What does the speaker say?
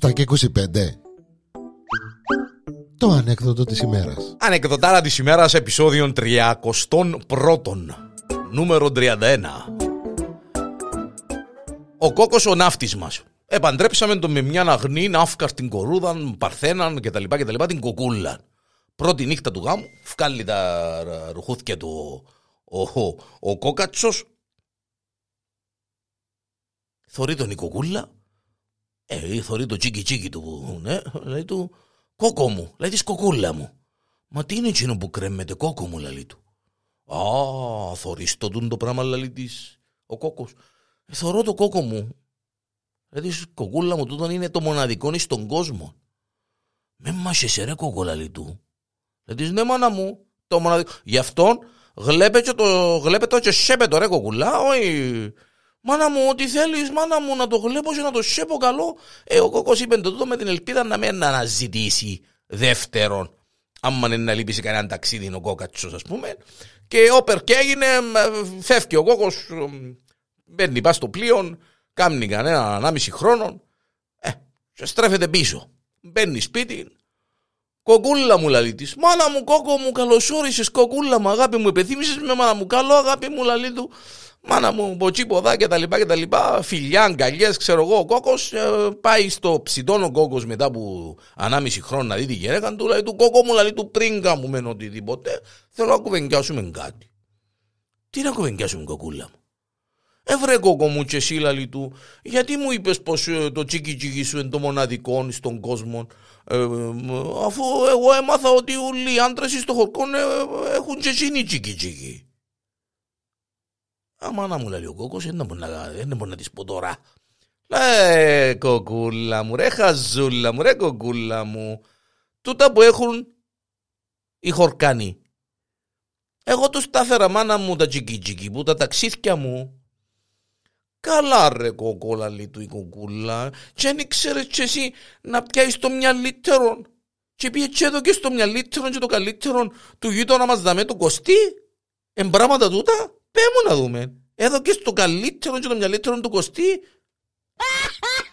7 και 25 Το ανέκδοτο της ημέρας Ανεκδοτάρα της ημέρας επεισόδιον 31 Νούμερο 31 Ο κόκκος ο ναύτης μας Επαντρέψαμε τον με μια αγνή, την κορούδαν, παρθέναν κτλ. κτλ την κοκούλα. Πρώτη νύχτα του γάμου, βγάλει τα ρουχούθια του ο, ο, ο κόκατσος. Θωρεί τον η κοκούλα. Ε, θωρεί το τσίκι τσίκι του. Ναι, λέει του, κόκο μου, λέει της κοκούλα μου. Μα τι είναι εκείνο που κρέμεται, κόκο μου, λέει του. Α, θωρείς το το πράγμα, λέει της ο κόκκος. Ε, θωρώ το κόκο μου, Δηλαδή, κοκούλα μου, τούτον είναι το μοναδικό στον κόσμο. Με μάσεσαι ρε κοκούλα του. Δηλαδή, ναι μάνα μου, το μοναδικό. Γι' αυτό γλέπετε το, γλέπετε το και σέπε το ρε κοκούλα, όχι. Μάνα μου, ό,τι θέλεις, μάνα μου, να το γλέπω και να το σέπω καλό. Ε, ο κόκο είπε το τούτο με την ελπίδα να μην αναζητήσει δεύτερον. Άμα είναι να λείπει κανέναν ταξίδι ο κόκατσος, ας πούμε. Και όπερ και έγινε, φεύγει ο κόκο, μπαίνει πας στο πλοίο, Κάμνει κανένα ανάμιση χρόνο, ε, και στρέφεται πίσω. Μπαίνει σπίτι, κοκούλα μου λαλεί της, μάνα μου κόκο μου καλωσόρισες κοκούλα μου αγάπη μου επιθύμησες με μάνα μου καλό αγάπη μου λαλεί του, μάνα μου ποτσί ποδά και τα λοιπά και τα λοιπά, φιλιά, αγκαλιές ξέρω εγώ ο κόκος, ε, πάει στο ψητόν ο κόκος μετά από ανάμιση χρόνο να δει τη γυναίκα του, λέει του κόκο μου λαλεί του πριν κάνουμε οτιδήποτε, θέλω να κουβεντιάσουμε κάτι. Τι να κουβεντιάσουμε κοκούλα μου; Ευρε κόκο μου και εσύ του, γιατί μου είπες πως ε, το τσίκι τσίκι σου είναι το μοναδικό στον κόσμο; Ε, αφού εγώ έμαθα ότι όλοι οι άντρες στο χορκό ε, έχουν και εκείνοι τσίκι τσίκι. Άμα να μου λέει ο κόκκος δεν μπορεί να της πω τώρα. Ε, κοκούλα μου, ρε χαζούλα μου, ρε κοκούλα μου. Τούτα που έχουν οι χορκάνοι. Εγώ τους τα έφερα μάνα μου τα τσίκι τσίκι που τα ταξίδια μου Καλά ρε κοκόλα λέει του η κοκούλα και αν ήξερες και εσύ να πιάσεις το μυαλύτερο και πήγε και εδώ και στο μυαλύτερο και το καλύτερο του γείτονα μας δαμε το κοστί εμπράματα τούτα πέ μου να δούμε. Εδώ και στο καλύτερο και το μυαλύτερο του κοστί